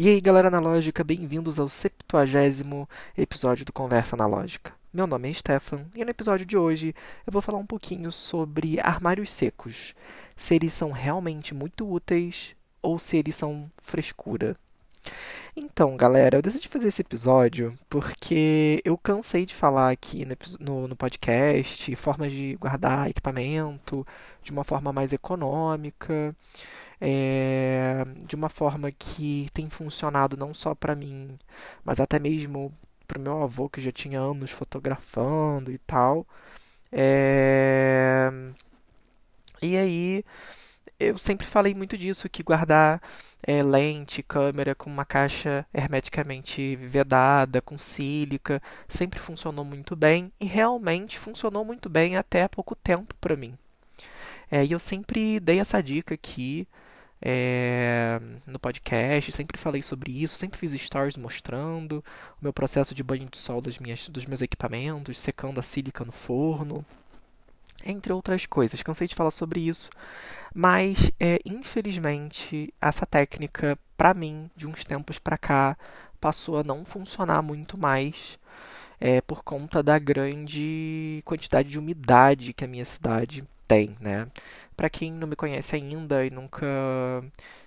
E aí, galera analógica, bem-vindos ao 70 episódio do Conversa Analógica. Meu nome é Stefan e no episódio de hoje eu vou falar um pouquinho sobre armários secos. Se eles são realmente muito úteis ou se eles são frescura. Então, galera, eu decidi fazer esse episódio porque eu cansei de falar aqui no, no, podcast formas de guardar equipamento de uma forma mais econômica, é, de uma forma que tem funcionado não só para mim, mas até mesmo para o meu avô que já tinha anos fotografando e tal. É, e aí eu sempre falei muito disso, que guardar é, lente, câmera com uma caixa hermeticamente vedada, com sílica, sempre funcionou muito bem e realmente funcionou muito bem até há pouco tempo para mim. É, e eu sempre dei essa dica aqui é, no podcast, sempre falei sobre isso, sempre fiz stories mostrando o meu processo de banho de sol das minhas, dos meus equipamentos, secando a sílica no forno entre outras coisas. Cansei de falar sobre isso, mas é, infelizmente essa técnica, para mim, de uns tempos para cá, passou a não funcionar muito mais. É, por conta da grande quantidade de umidade que a minha cidade tem, né? Para quem não me conhece ainda e nunca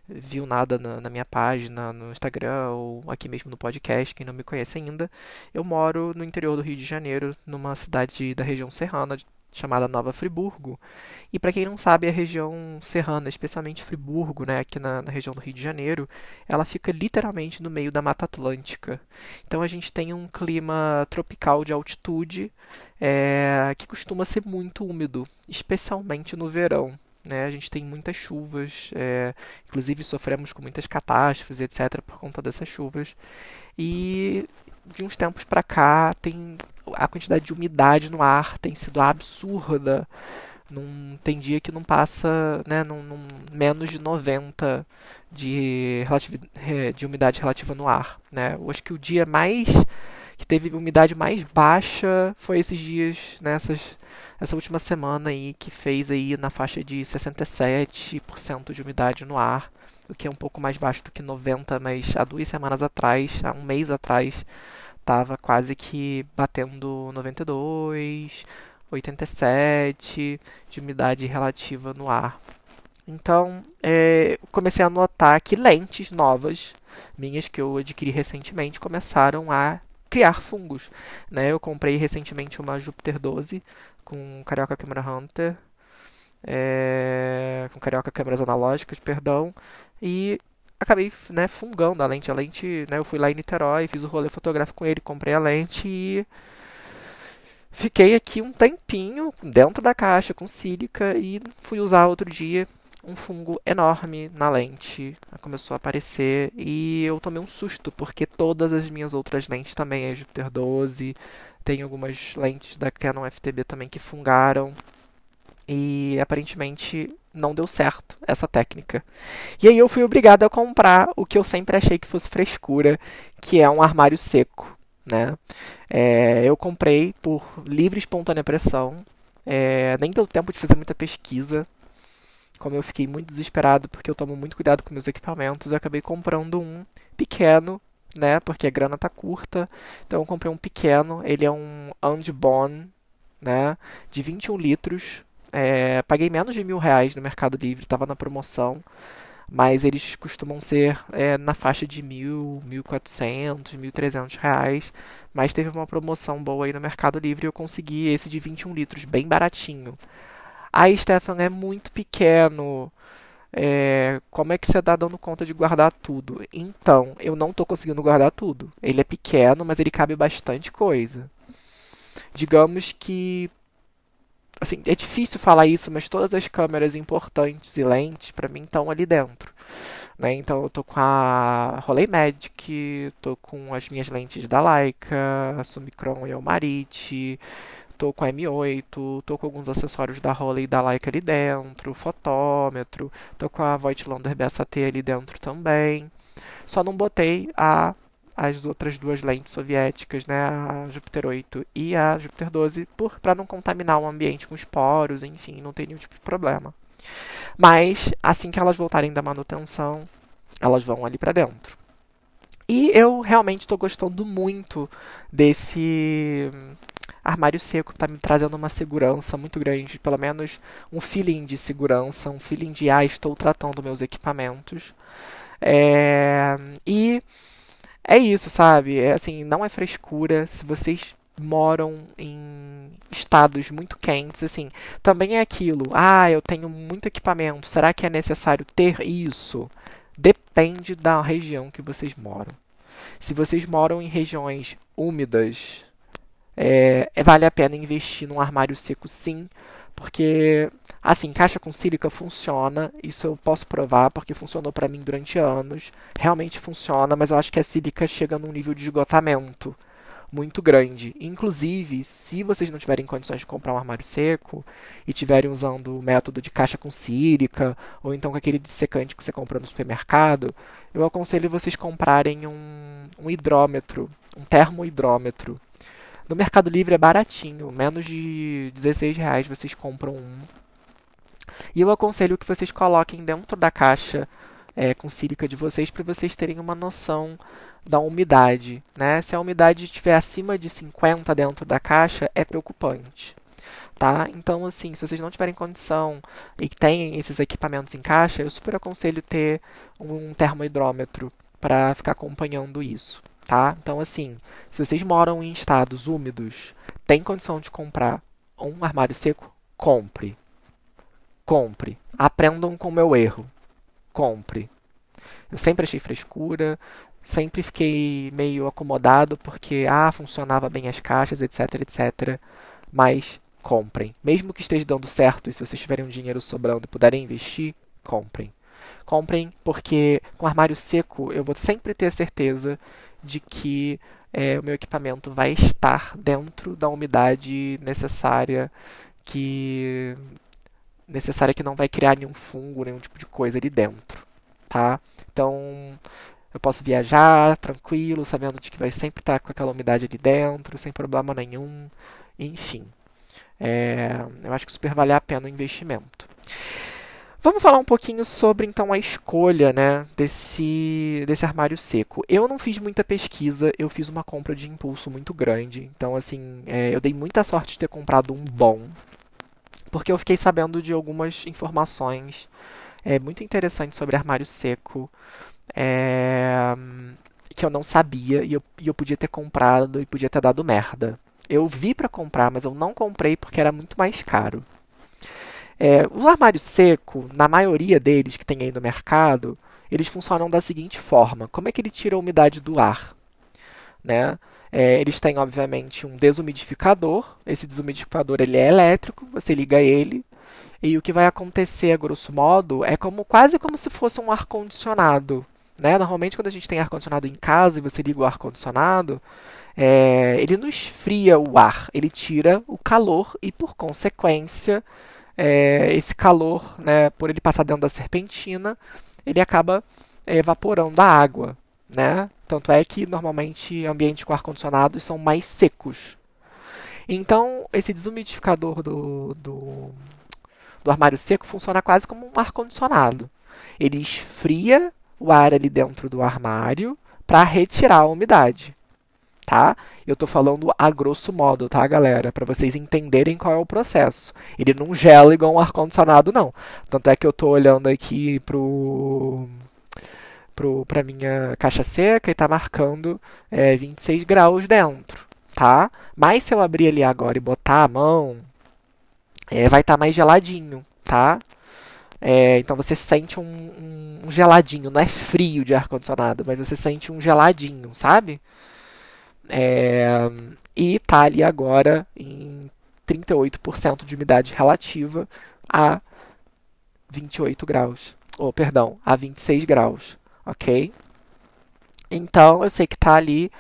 viu nada na, na, minha página, no Instagram ou aqui mesmo no podcast, quem não me conhece ainda, eu moro no interior do Rio de Janeiro, numa cidade da região serrana, chamada Nova Friburgo. E para quem não sabe, a região serrana, especialmente Friburgo, né, aqui na, na, região do Rio de Janeiro, ela fica literalmente no meio da Mata Atlântica. Então a gente tem um clima tropical de altitude é, que costuma ser muito úmido, especialmente no verão. Né? A gente tem muitas chuvas, é, inclusive sofremos com muitas catástrofes, etc., por conta dessas chuvas. E de uns tempos para cá tem a quantidade de umidade no ar tem sido absurda. Num, tem dia que não passa né, num, num menos de 90 de, de umidade relativa no ar. Né? Eu acho que o dia mais que teve umidade mais baixa foi esses dias, nessas essa última semana aí que fez aí na faixa de 67% de umidade no ar, o que é um pouco mais baixo do que 90, mas há duas semanas atrás, há um mês atrás, estava quase que batendo 92, 87 de umidade relativa no ar. Então, é, comecei a notar que lentes novas, minhas que eu adquiri recentemente, começaram a criar fungos. Né? Eu comprei recentemente uma Jupiter 12 com Carioca Camera Hunter, é, com Carioca Câmeras Analógicas, perdão, e acabei né, fungando a lente. A lente, né, eu fui lá em Niterói, fiz o rolê fotográfico com ele, comprei a lente e fiquei aqui um tempinho dentro da caixa com sílica e fui usar outro dia um fungo enorme na lente começou a aparecer e eu tomei um susto porque todas as minhas outras lentes também é Jupiter 12 tem algumas lentes da Canon FTB também que fungaram e aparentemente não deu certo essa técnica. E aí eu fui obrigado a comprar o que eu sempre achei que fosse frescura, que é um armário seco. Né? É, eu comprei por livre e espontânea pressão. É, nem deu tempo de fazer muita pesquisa. Como eu fiquei muito desesperado porque eu tomo muito cuidado com meus equipamentos, eu acabei comprando um pequeno, né? Porque a grana tá curta. Então eu comprei um pequeno. Ele é um Undbone, né? De 21 litros é, paguei menos de mil reais no Mercado Livre, estava na promoção, mas eles costumam ser é, na faixa de mil, mil quatrocentos, mil trezentos reais. Mas teve uma promoção boa aí no Mercado Livre e eu consegui esse de 21 litros, bem baratinho. Aí, Stefan, é muito pequeno. É, como é que você está dando conta de guardar tudo? Então, eu não estou conseguindo guardar tudo. Ele é pequeno, mas ele cabe bastante coisa. Digamos que assim, é difícil falar isso, mas todas as câmeras importantes e lentes para mim estão ali dentro. Né? Então eu tô com a Rolei Magic, tô com as minhas lentes da Leica, a Summicron e a Omarite, tô com a M8, tô com alguns acessórios da Rolei e da Leica ali dentro, fotômetro, tô com a Voigtlander BSAT ali dentro também. Só não botei a as outras duas lentes soviéticas, né, a Júpiter 8 e a Júpiter 12, para não contaminar o ambiente com esporos, enfim, não ter nenhum tipo de problema. Mas assim que elas voltarem da manutenção, elas vão ali para dentro. E eu realmente estou gostando muito desse armário seco, está me trazendo uma segurança muito grande, pelo menos um feeling de segurança, um feeling de ah, estou tratando meus equipamentos. É... E é isso, sabe? É assim, não é frescura. Se vocês moram em estados muito quentes, assim, também é aquilo. Ah, eu tenho muito equipamento. Será que é necessário ter isso? Depende da região que vocês moram. Se vocês moram em regiões úmidas, é, é, vale a pena investir num armário seco sim, porque assim, caixa com sílica funciona, isso eu posso provar porque funcionou para mim durante anos. Realmente funciona, mas eu acho que a sílica chega num nível de esgotamento muito grande. Inclusive, se vocês não tiverem condições de comprar um armário seco e estiverem usando o método de caixa com sílica ou então com aquele dissecante que você compra no supermercado, eu aconselho vocês comprarem um, um hidrômetro, um termohidrômetro. No Mercado Livre é baratinho, menos de 16 reais vocês compram um. E eu aconselho que vocês coloquem dentro da caixa é, com sílica de vocês para vocês terem uma noção da umidade. Né? Se a umidade estiver acima de 50 dentro da caixa, é preocupante. Tá? Então, assim, se vocês não tiverem condição e têm esses equipamentos em caixa, eu super aconselho ter um termohidrômetro para ficar acompanhando isso. Tá? Então, assim, se vocês moram em estados úmidos, tem condição de comprar um armário seco, compre. Compre. Aprendam com o meu erro. Compre. Eu sempre achei frescura, sempre fiquei meio acomodado porque ah, funcionava bem as caixas, etc, etc. Mas comprem. Mesmo que esteja dando certo e se vocês tiverem um dinheiro sobrando e puderem investir, comprem. Comprem porque com armário seco eu vou sempre ter a certeza de que é, o meu equipamento vai estar dentro da umidade necessária que necessária que não vai criar nenhum fungo, nenhum tipo de coisa ali dentro, tá? Então, eu posso viajar tranquilo, sabendo de que vai sempre estar com aquela umidade ali dentro, sem problema nenhum. Enfim, é, eu acho que super vale a pena o investimento. Vamos falar um pouquinho sobre então a escolha né, desse, desse armário seco. Eu não fiz muita pesquisa, eu fiz uma compra de impulso muito grande. Então, assim, é, eu dei muita sorte de ter comprado um bom, porque eu fiquei sabendo de algumas informações é, muito interessantes sobre armário seco é, que eu não sabia e eu, e eu podia ter comprado e podia ter dado merda. Eu vi para comprar, mas eu não comprei porque era muito mais caro. É, o armário seco, na maioria deles que tem aí no mercado, eles funcionam da seguinte forma: como é que ele tira a umidade do ar? Né? É, eles têm, obviamente, um desumidificador. Esse desumidificador ele é elétrico, você liga ele. E o que vai acontecer, a grosso modo, é como quase como se fosse um ar-condicionado. Né? Normalmente, quando a gente tem ar-condicionado em casa e você liga o ar-condicionado, é, ele não esfria o ar, ele tira o calor e, por consequência, é, esse calor, né, por ele passar dentro da serpentina, ele acaba evaporando a água. Né? Tanto é que, normalmente, ambientes com ar-condicionado são mais secos. Então, esse desumidificador do, do, do armário seco funciona quase como um ar-condicionado. Ele esfria o ar ali dentro do armário para retirar a umidade, tá? Eu estou falando a grosso modo, tá, galera? Para vocês entenderem qual é o processo. Ele não gela igual um ar-condicionado, não. Tanto é que eu estou olhando aqui pro para minha caixa seca e está marcando é, 26 graus dentro, tá? Mas se eu abrir ali agora e botar a mão, é, vai estar tá mais geladinho, tá? É, então você sente um, um, geladinho, não é frio de ar-condicionado, mas você sente um geladinho, sabe? É, e tá ali agora em 38% de umidade relativa a 28 graus. Ou, oh, perdão, a 26 graus, ok? Então, eu sei que tá ali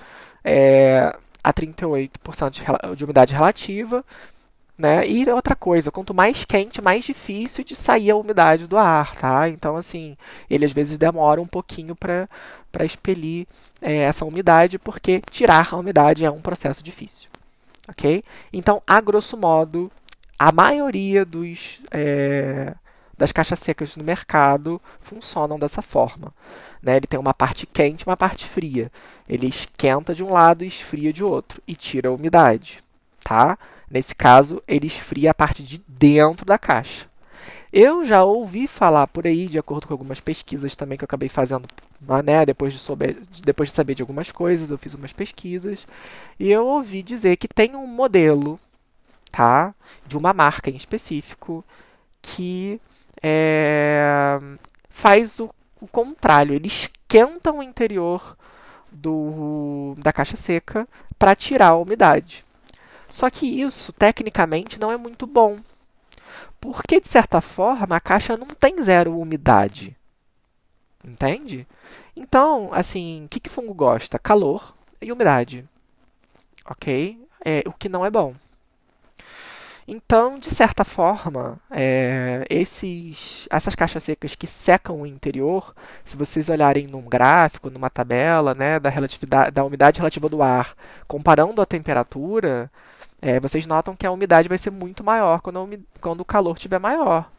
é, a 38% de, de umidade relativa, né? E outra coisa, quanto mais quente, mais difícil de sair a umidade do ar, tá? Então, assim, ele às vezes demora um pouquinho para expelir é, essa umidade, porque tirar a umidade é um processo difícil, ok? Então, a grosso modo, a maioria dos, é, das caixas secas no mercado funcionam dessa forma. Né? Ele tem uma parte quente e uma parte fria. Ele esquenta de um lado e esfria de outro e tira a umidade. Tá? Nesse caso, ele esfria a parte de dentro da caixa. Eu já ouvi falar por aí, de acordo com algumas pesquisas também que eu acabei fazendo, né, depois, de souber, depois de saber de algumas coisas, eu fiz umas pesquisas, e eu ouvi dizer que tem um modelo, tá, de uma marca em específico, que é, faz o, o contrário, ele esquenta o interior do, da caixa seca para tirar a umidade. Só que isso, tecnicamente, não é muito bom, porque, de certa forma, a caixa não tem zero umidade. Entende? Então, assim, o que, que fungo gosta? Calor e umidade. Ok? É, o que não é bom. Então, de certa forma, é, esses, essas caixas secas que secam o interior, se vocês olharem num gráfico, numa tabela, né, da, relatividade, da umidade relativa do ar, comparando a temperatura, é, vocês notam que a umidade vai ser muito maior quando, quando o calor estiver maior.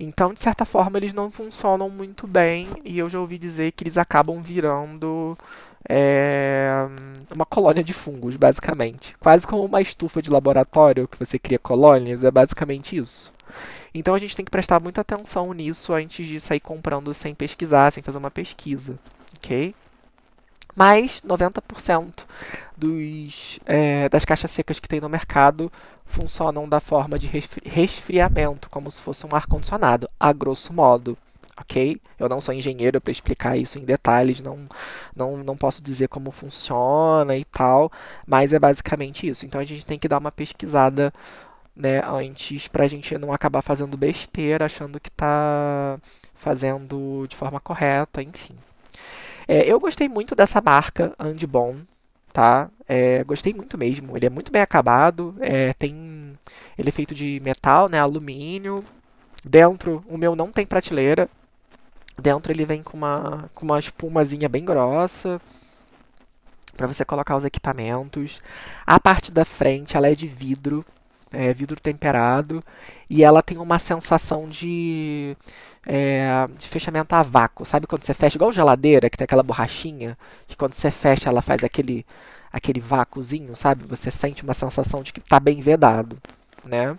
Então, de certa forma, eles não funcionam muito bem e eu já ouvi dizer que eles acabam virando é, uma colônia de fungos, basicamente. Quase como uma estufa de laboratório que você cria colônias, é basicamente isso. Então a gente tem que prestar muita atenção nisso antes de sair comprando sem pesquisar, sem fazer uma pesquisa, ok? Mas 90% dos, é, das caixas secas que tem no mercado funcionam da forma de resfriamento, como se fosse um ar-condicionado, a grosso modo. Ok? Eu não sou engenheiro para explicar isso em detalhes, não, não, não posso dizer como funciona e tal, mas é basicamente isso. Então a gente tem que dar uma pesquisada né, antes para a gente não acabar fazendo besteira, achando que está fazendo de forma correta, enfim. É, eu gostei muito dessa marca, Andbon, tá? É, gostei muito mesmo. Ele é muito bem acabado. É, tem, ele é feito de metal, né? Alumínio. Dentro, o meu não tem prateleira. Dentro ele vem com uma, com uma espumazinha bem grossa para você colocar os equipamentos. A parte da frente ela é de vidro, é vidro temperado e ela tem uma sensação de é, de fechamento a vácuo. Sabe quando você fecha, igual geladeira, que tem aquela borrachinha, que quando você fecha ela faz aquele, aquele vácuozinho, sabe? Você sente uma sensação de que está bem vedado, né?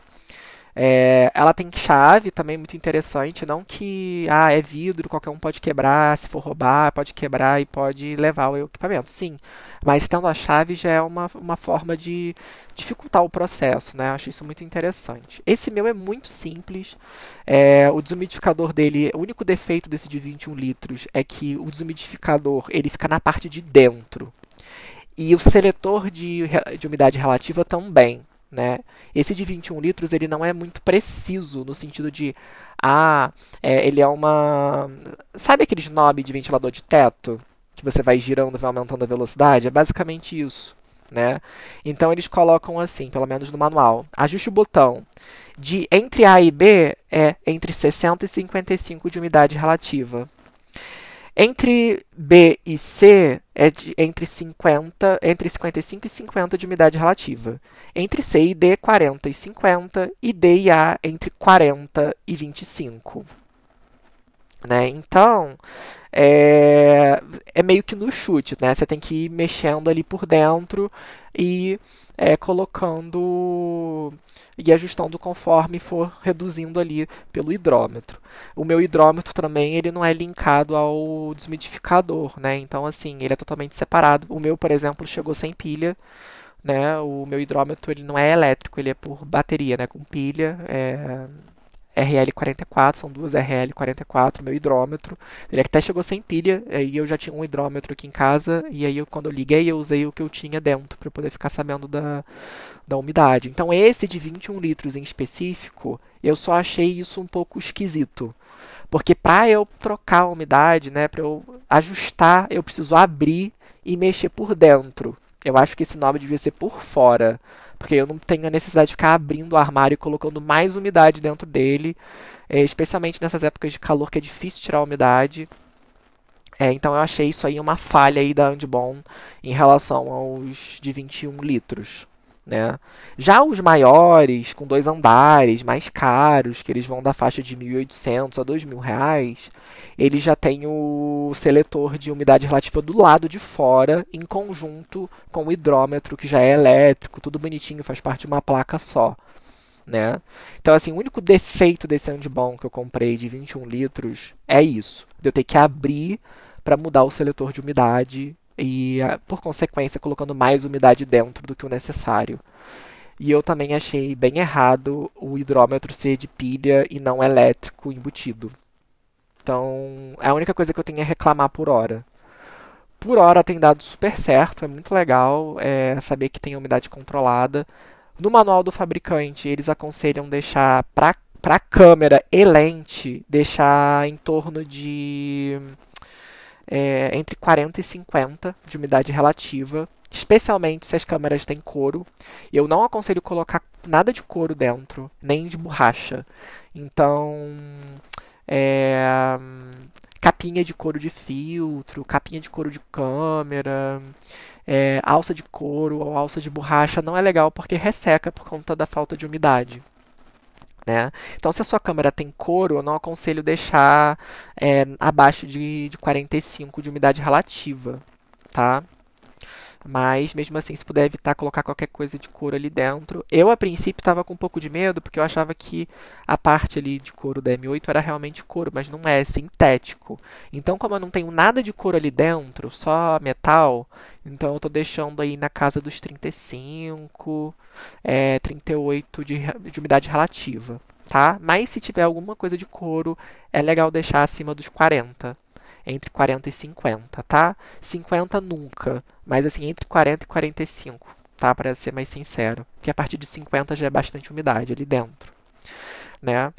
É, ela tem chave também muito interessante, não que ah, é vidro, qualquer um pode quebrar, se for roubar, pode quebrar e pode levar o equipamento. Sim, mas tendo a chave já é uma, uma forma de dificultar o processo, né? Acho isso muito interessante. Esse meu é muito simples. É, o desumidificador dele, o único defeito desse de 21 litros é que o desumidificador ele fica na parte de dentro. E o seletor de, de umidade relativa também. Né? Esse de 21 litros ele não é muito preciso no sentido de ah, é, ele é uma sabe aqueles knob de ventilador de teto que você vai girando vai aumentando a velocidade? É basicamente isso, né? Então eles colocam assim, pelo menos no manual. Ajuste o botão de entre A e B é entre 60 e 55 de umidade relativa. Entre B e C é de, entre, 50, entre 55 e 50 de umidade relativa. Entre C e D, 40 e 50. E D e A, entre 40 e 25. Né? Então, é, é meio que no chute, né? Você tem que ir mexendo ali por dentro e é, colocando e ajustando conforme for reduzindo ali pelo hidrômetro. O meu hidrômetro também ele não é linkado ao desmidificador, né? Então assim ele é totalmente separado. O meu, por exemplo, chegou sem pilha, né? O meu hidrômetro ele não é elétrico, ele é por bateria, né? Com pilha. É RL44, são duas RL44, meu hidrômetro. Ele até chegou sem pilha, e eu já tinha um hidrômetro aqui em casa, e aí eu, quando eu liguei, eu usei o que eu tinha dentro para poder ficar sabendo da, da umidade. Então, esse de 21 litros em específico, eu só achei isso um pouco esquisito. Porque para eu trocar a umidade, né, para eu ajustar, eu preciso abrir e mexer por dentro. Eu acho que esse nome devia ser por fora porque eu não tenho a necessidade de ficar abrindo o armário e colocando mais umidade dentro dele, é, especialmente nessas épocas de calor que é difícil tirar a umidade. É, então eu achei isso aí uma falha aí da Andbon em relação aos de 21 litros. Né? Já os maiores, com dois andares, mais caros, que eles vão da faixa de 1.800 a 2.000 reais, ele já tem o seletor de umidade relativa do lado de fora, em conjunto com o hidrômetro, que já é elétrico, tudo bonitinho, faz parte de uma placa só. Né? Então, assim, o único defeito desse Andbon que eu comprei de 21 litros é isso, de eu ter que abrir para mudar o seletor de umidade e, ah, por consequência, colocando mais umidade dentro do que o necessário. E eu também achei bem errado o hidrômetro ser de pilha e não elétrico embutido. Então, é a única coisa que eu tenho a reclamar por hora. Por hora tem dado super certo, é muito legal é, saber que tem umidade controlada. No manual do fabricante, eles aconselham deixar para para câmera e lente, deixar em torno de é, entre 40 e 50 de umidade relativa, especialmente se as câmeras têm couro. Eu não aconselho colocar nada de couro dentro, nem de borracha. Então, é, capinha de couro de filtro, capinha de couro de câmera, é, alça de couro ou alça de borracha não é legal porque resseca por conta da falta de umidade. Né? Então, se a sua câmera tem couro, eu não aconselho deixar é, abaixo de, de 45 de umidade relativa, tá? Mas, mesmo assim, se puder evitar colocar qualquer coisa de couro ali dentro. Eu, a princípio, estava com um pouco de medo, porque eu achava que a parte ali de couro da M8 era realmente couro, mas não é, é sintético. Então, como eu não tenho nada de couro ali dentro, só metal, então eu estou deixando aí na casa dos 35, é, 38 de, de umidade relativa, tá? Mas se tiver alguma coisa de couro, é legal deixar acima dos 40 entre 40 e 50, tá? 50 nunca, mas assim, entre 40 e 45, tá? Para ser mais sincero. Que a partir de 50 já é bastante umidade ali dentro, né?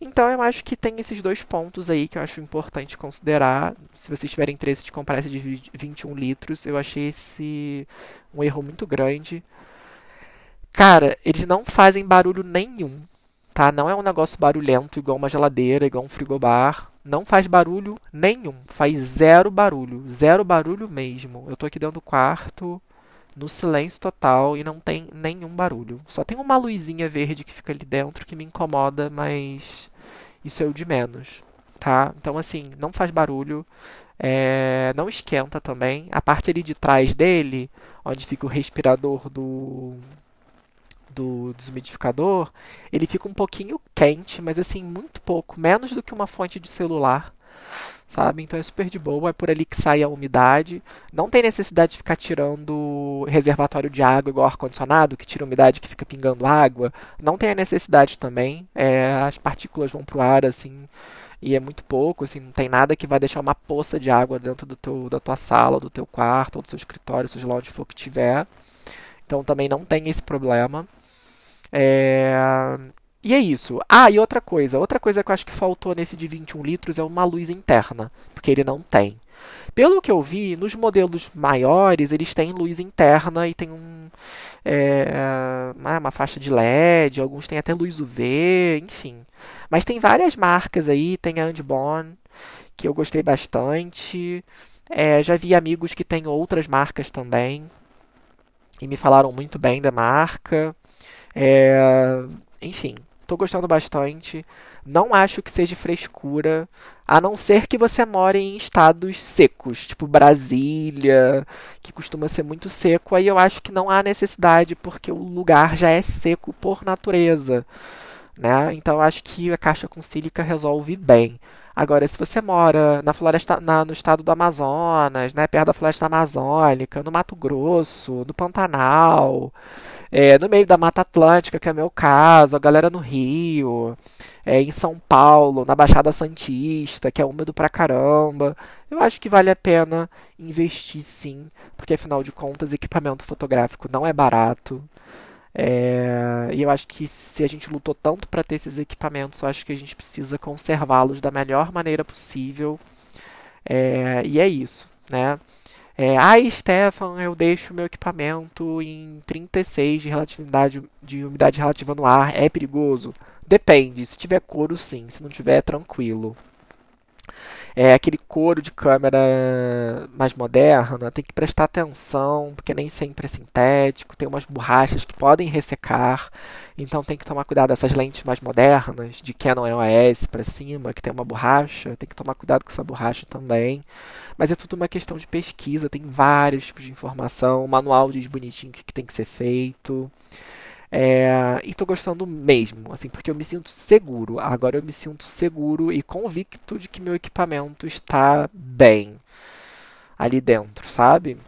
Então eu acho que tem esses dois pontos aí que eu acho importante considerar. Se vocês tiverem interesse de comprar esse de 21 litros, eu achei esse um erro muito grande. Cara, eles não fazem barulho nenhum, tá? Não é um negócio barulhento igual uma geladeira, igual um frigobar. Não faz barulho nenhum, faz zero barulho, zero barulho mesmo. Eu tô aqui dentro do quarto, no silêncio total e não tem nenhum barulho. Só tem uma luzinha verde que fica ali dentro que me incomoda, mas isso é o de menos, tá? Então assim, não faz barulho, é... não esquenta também. A parte ali de trás dele, onde fica o respirador do do desmidificador, ele fica um pouquinho quente, mas assim, muito pouco, menos do que uma fonte de celular, sabe? Então é super de boa, é por ali que sai a umidade. Não tem necessidade de ficar tirando reservatório de água igual ar-condicionado, que tira umidade que fica pingando água. Não tem a necessidade também. É, as partículas vão pro ar assim e é muito pouco, assim, não tem nada que vai deixar uma poça de água dentro do teu, da tua sala, do teu quarto, ou do seu escritório, seja lá onde for que tiver. Então também não tem esse problema. É... E é isso. Ah, e outra coisa. Outra coisa que eu acho que faltou nesse de 21 litros é uma luz interna, porque ele não tem. Pelo que eu vi, nos modelos maiores, eles têm luz interna e tem um, é, uma faixa de LED, alguns têm até luz UV, enfim. Mas tem várias marcas aí, tem a Andborn, que eu gostei bastante. É, já vi amigos que têm outras marcas também e me falaram muito bem da marca. É, enfim, estou gostando bastante. Não acho que seja frescura, a não ser que você more em estados secos, tipo Brasília, que costuma ser muito seco. Aí eu acho que não há necessidade, porque o lugar já é seco por natureza. Né? Então eu acho que a caixa com sílica resolve bem. Agora, se você mora na floresta, na, no estado do Amazonas, né, perto da floresta amazônica, no Mato Grosso, no Pantanal, é, no meio da Mata Atlântica, que é o meu caso, a galera no Rio, é, em São Paulo, na Baixada Santista, que é úmido pra caramba, eu acho que vale a pena investir sim, porque afinal de contas, equipamento fotográfico não é barato. É, e eu acho que se a gente lutou tanto para ter esses equipamentos, eu acho que a gente precisa conservá-los da melhor maneira possível. É, e é isso, né? É, ah, Stefan, eu deixo meu equipamento em 36 de relatividade de umidade relativa no ar, é perigoso? Depende, se tiver couro sim, se não tiver é tranquilo. É aquele couro de câmera mais moderna, tem que prestar atenção, porque nem sempre é sintético, tem umas borrachas que podem ressecar, então tem que tomar cuidado dessas lentes mais modernas, de Canon EOS para cima, que tem uma borracha, tem que tomar cuidado com essa borracha também. Mas é tudo uma questão de pesquisa, tem vários tipos de informação, manual diz bonitinho o que tem que ser feito. É, e tô gostando mesmo, assim, porque eu me sinto seguro. Agora eu me sinto seguro e convicto de que meu equipamento está bem ali dentro, sabe?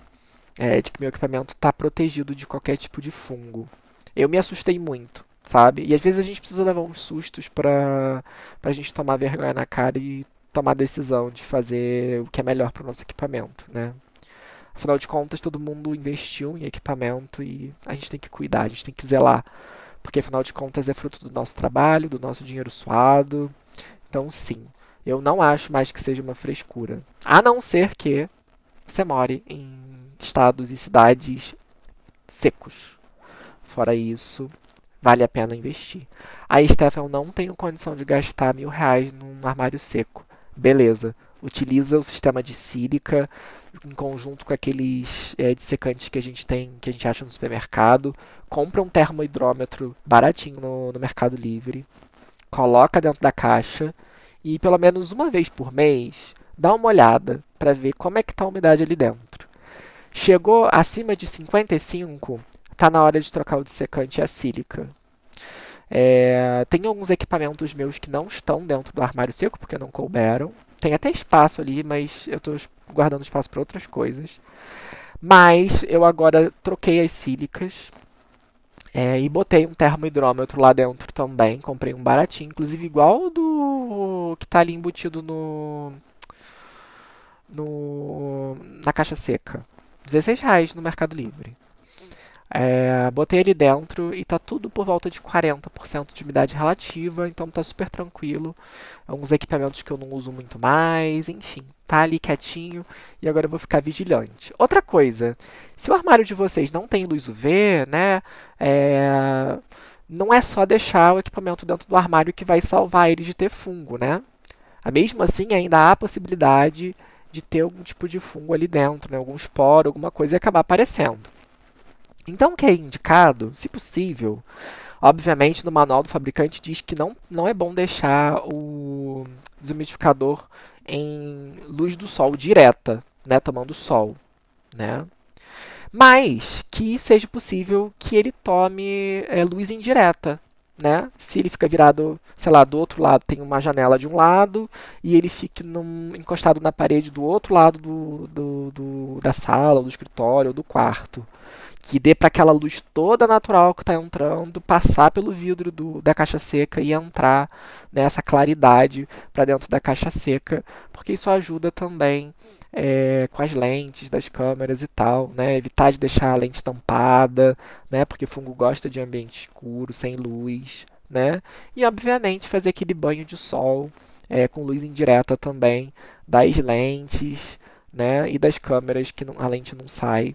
É, de que meu equipamento está protegido de qualquer tipo de fungo. Eu me assustei muito, sabe? E às vezes a gente precisa levar uns sustos para a gente tomar vergonha na cara e tomar a decisão de fazer o que é melhor para o nosso equipamento, né? Afinal de contas, todo mundo investiu em equipamento e a gente tem que cuidar, a gente tem que zelar. Porque afinal de contas é fruto do nosso trabalho, do nosso dinheiro suado. Então, sim, eu não acho mais que seja uma frescura. A não ser que você more em estados e cidades secos. Fora isso, vale a pena investir. Aí, Stefan, eu não tenho condição de gastar mil reais num armário seco. Beleza. Utiliza o sistema de sílica, em conjunto com aqueles é, dissecantes que a gente tem, que a gente acha no supermercado. Compra um termohidrômetro baratinho no, no Mercado Livre, coloca dentro da caixa e pelo menos uma vez por mês dá uma olhada para ver como é que está a umidade ali dentro. Chegou acima de 55, está na hora de trocar o dissecante e a sílica. É, tem alguns equipamentos meus que não estão dentro do armário seco porque não couberam. Tem até espaço ali, mas eu estou guardando espaço para outras coisas. Mas eu agora troquei as sílicas é, e botei um termohidrômetro lá dentro também. Comprei um baratinho, inclusive igual do que está ali embutido no, no na caixa seca. 16 reais no Mercado Livre. É, botei ele dentro e tá tudo por volta de 40% de umidade relativa, então tá super tranquilo. Alguns equipamentos que eu não uso muito mais, enfim, tá ali quietinho e agora eu vou ficar vigilante. Outra coisa, se o armário de vocês não tem luz UV, né, é, não é só deixar o equipamento dentro do armário que vai salvar ele de ter fungo, né? Mesmo assim, ainda há a possibilidade de ter algum tipo de fungo ali dentro, né, algum esporo, alguma coisa e acabar aparecendo. Então, o que é indicado, se possível, obviamente no manual do fabricante diz que não, não é bom deixar o desumidificador em luz do sol direta, né, tomando sol, né? Mas que seja possível que ele tome é, luz indireta, né? Se ele fica virado, sei lá, do outro lado tem uma janela de um lado e ele fique num, encostado na parede do outro lado do, do, do da sala, do escritório, do quarto que dê para aquela luz toda natural que está entrando passar pelo vidro do, da caixa seca e entrar nessa claridade para dentro da caixa seca, porque isso ajuda também é, com as lentes das câmeras e tal, né? Evitar de deixar a lente tampada, né? Porque o fungo gosta de ambiente escuro, sem luz, né? E obviamente fazer aquele banho de sol é, com luz indireta também das lentes, né? E das câmeras que não, a lente não sai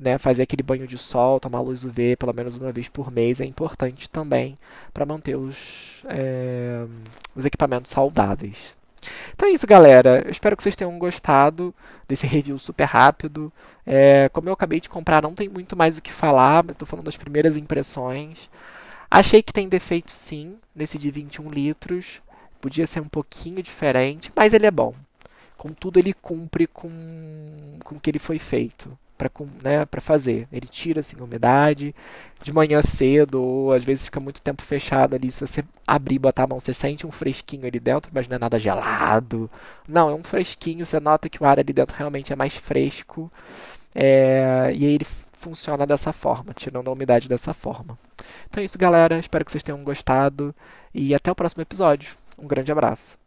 né, fazer aquele banho de sol, tomar luz UV pelo menos uma vez por mês é importante também para manter os, é, os equipamentos saudáveis. Então é isso, galera. Eu espero que vocês tenham gostado desse review super rápido. É, como eu acabei de comprar, não tem muito mais o que falar, mas estou falando das primeiras impressões. Achei que tem defeito sim, nesse de 21 litros. Podia ser um pouquinho diferente, mas ele é bom. Contudo, ele cumpre com, com o que ele foi feito para né, fazer. Ele tira assim, a umidade de manhã cedo, ou às vezes fica muito tempo fechado ali. Se você abrir e botar a mão, você sente um fresquinho ali dentro, mas não é nada gelado. Não, é um fresquinho, você nota que o ar ali dentro realmente é mais fresco. É, e aí ele funciona dessa forma, tirando a umidade dessa forma. Então é isso, galera. Espero que vocês tenham gostado. E até o próximo episódio. Um grande abraço.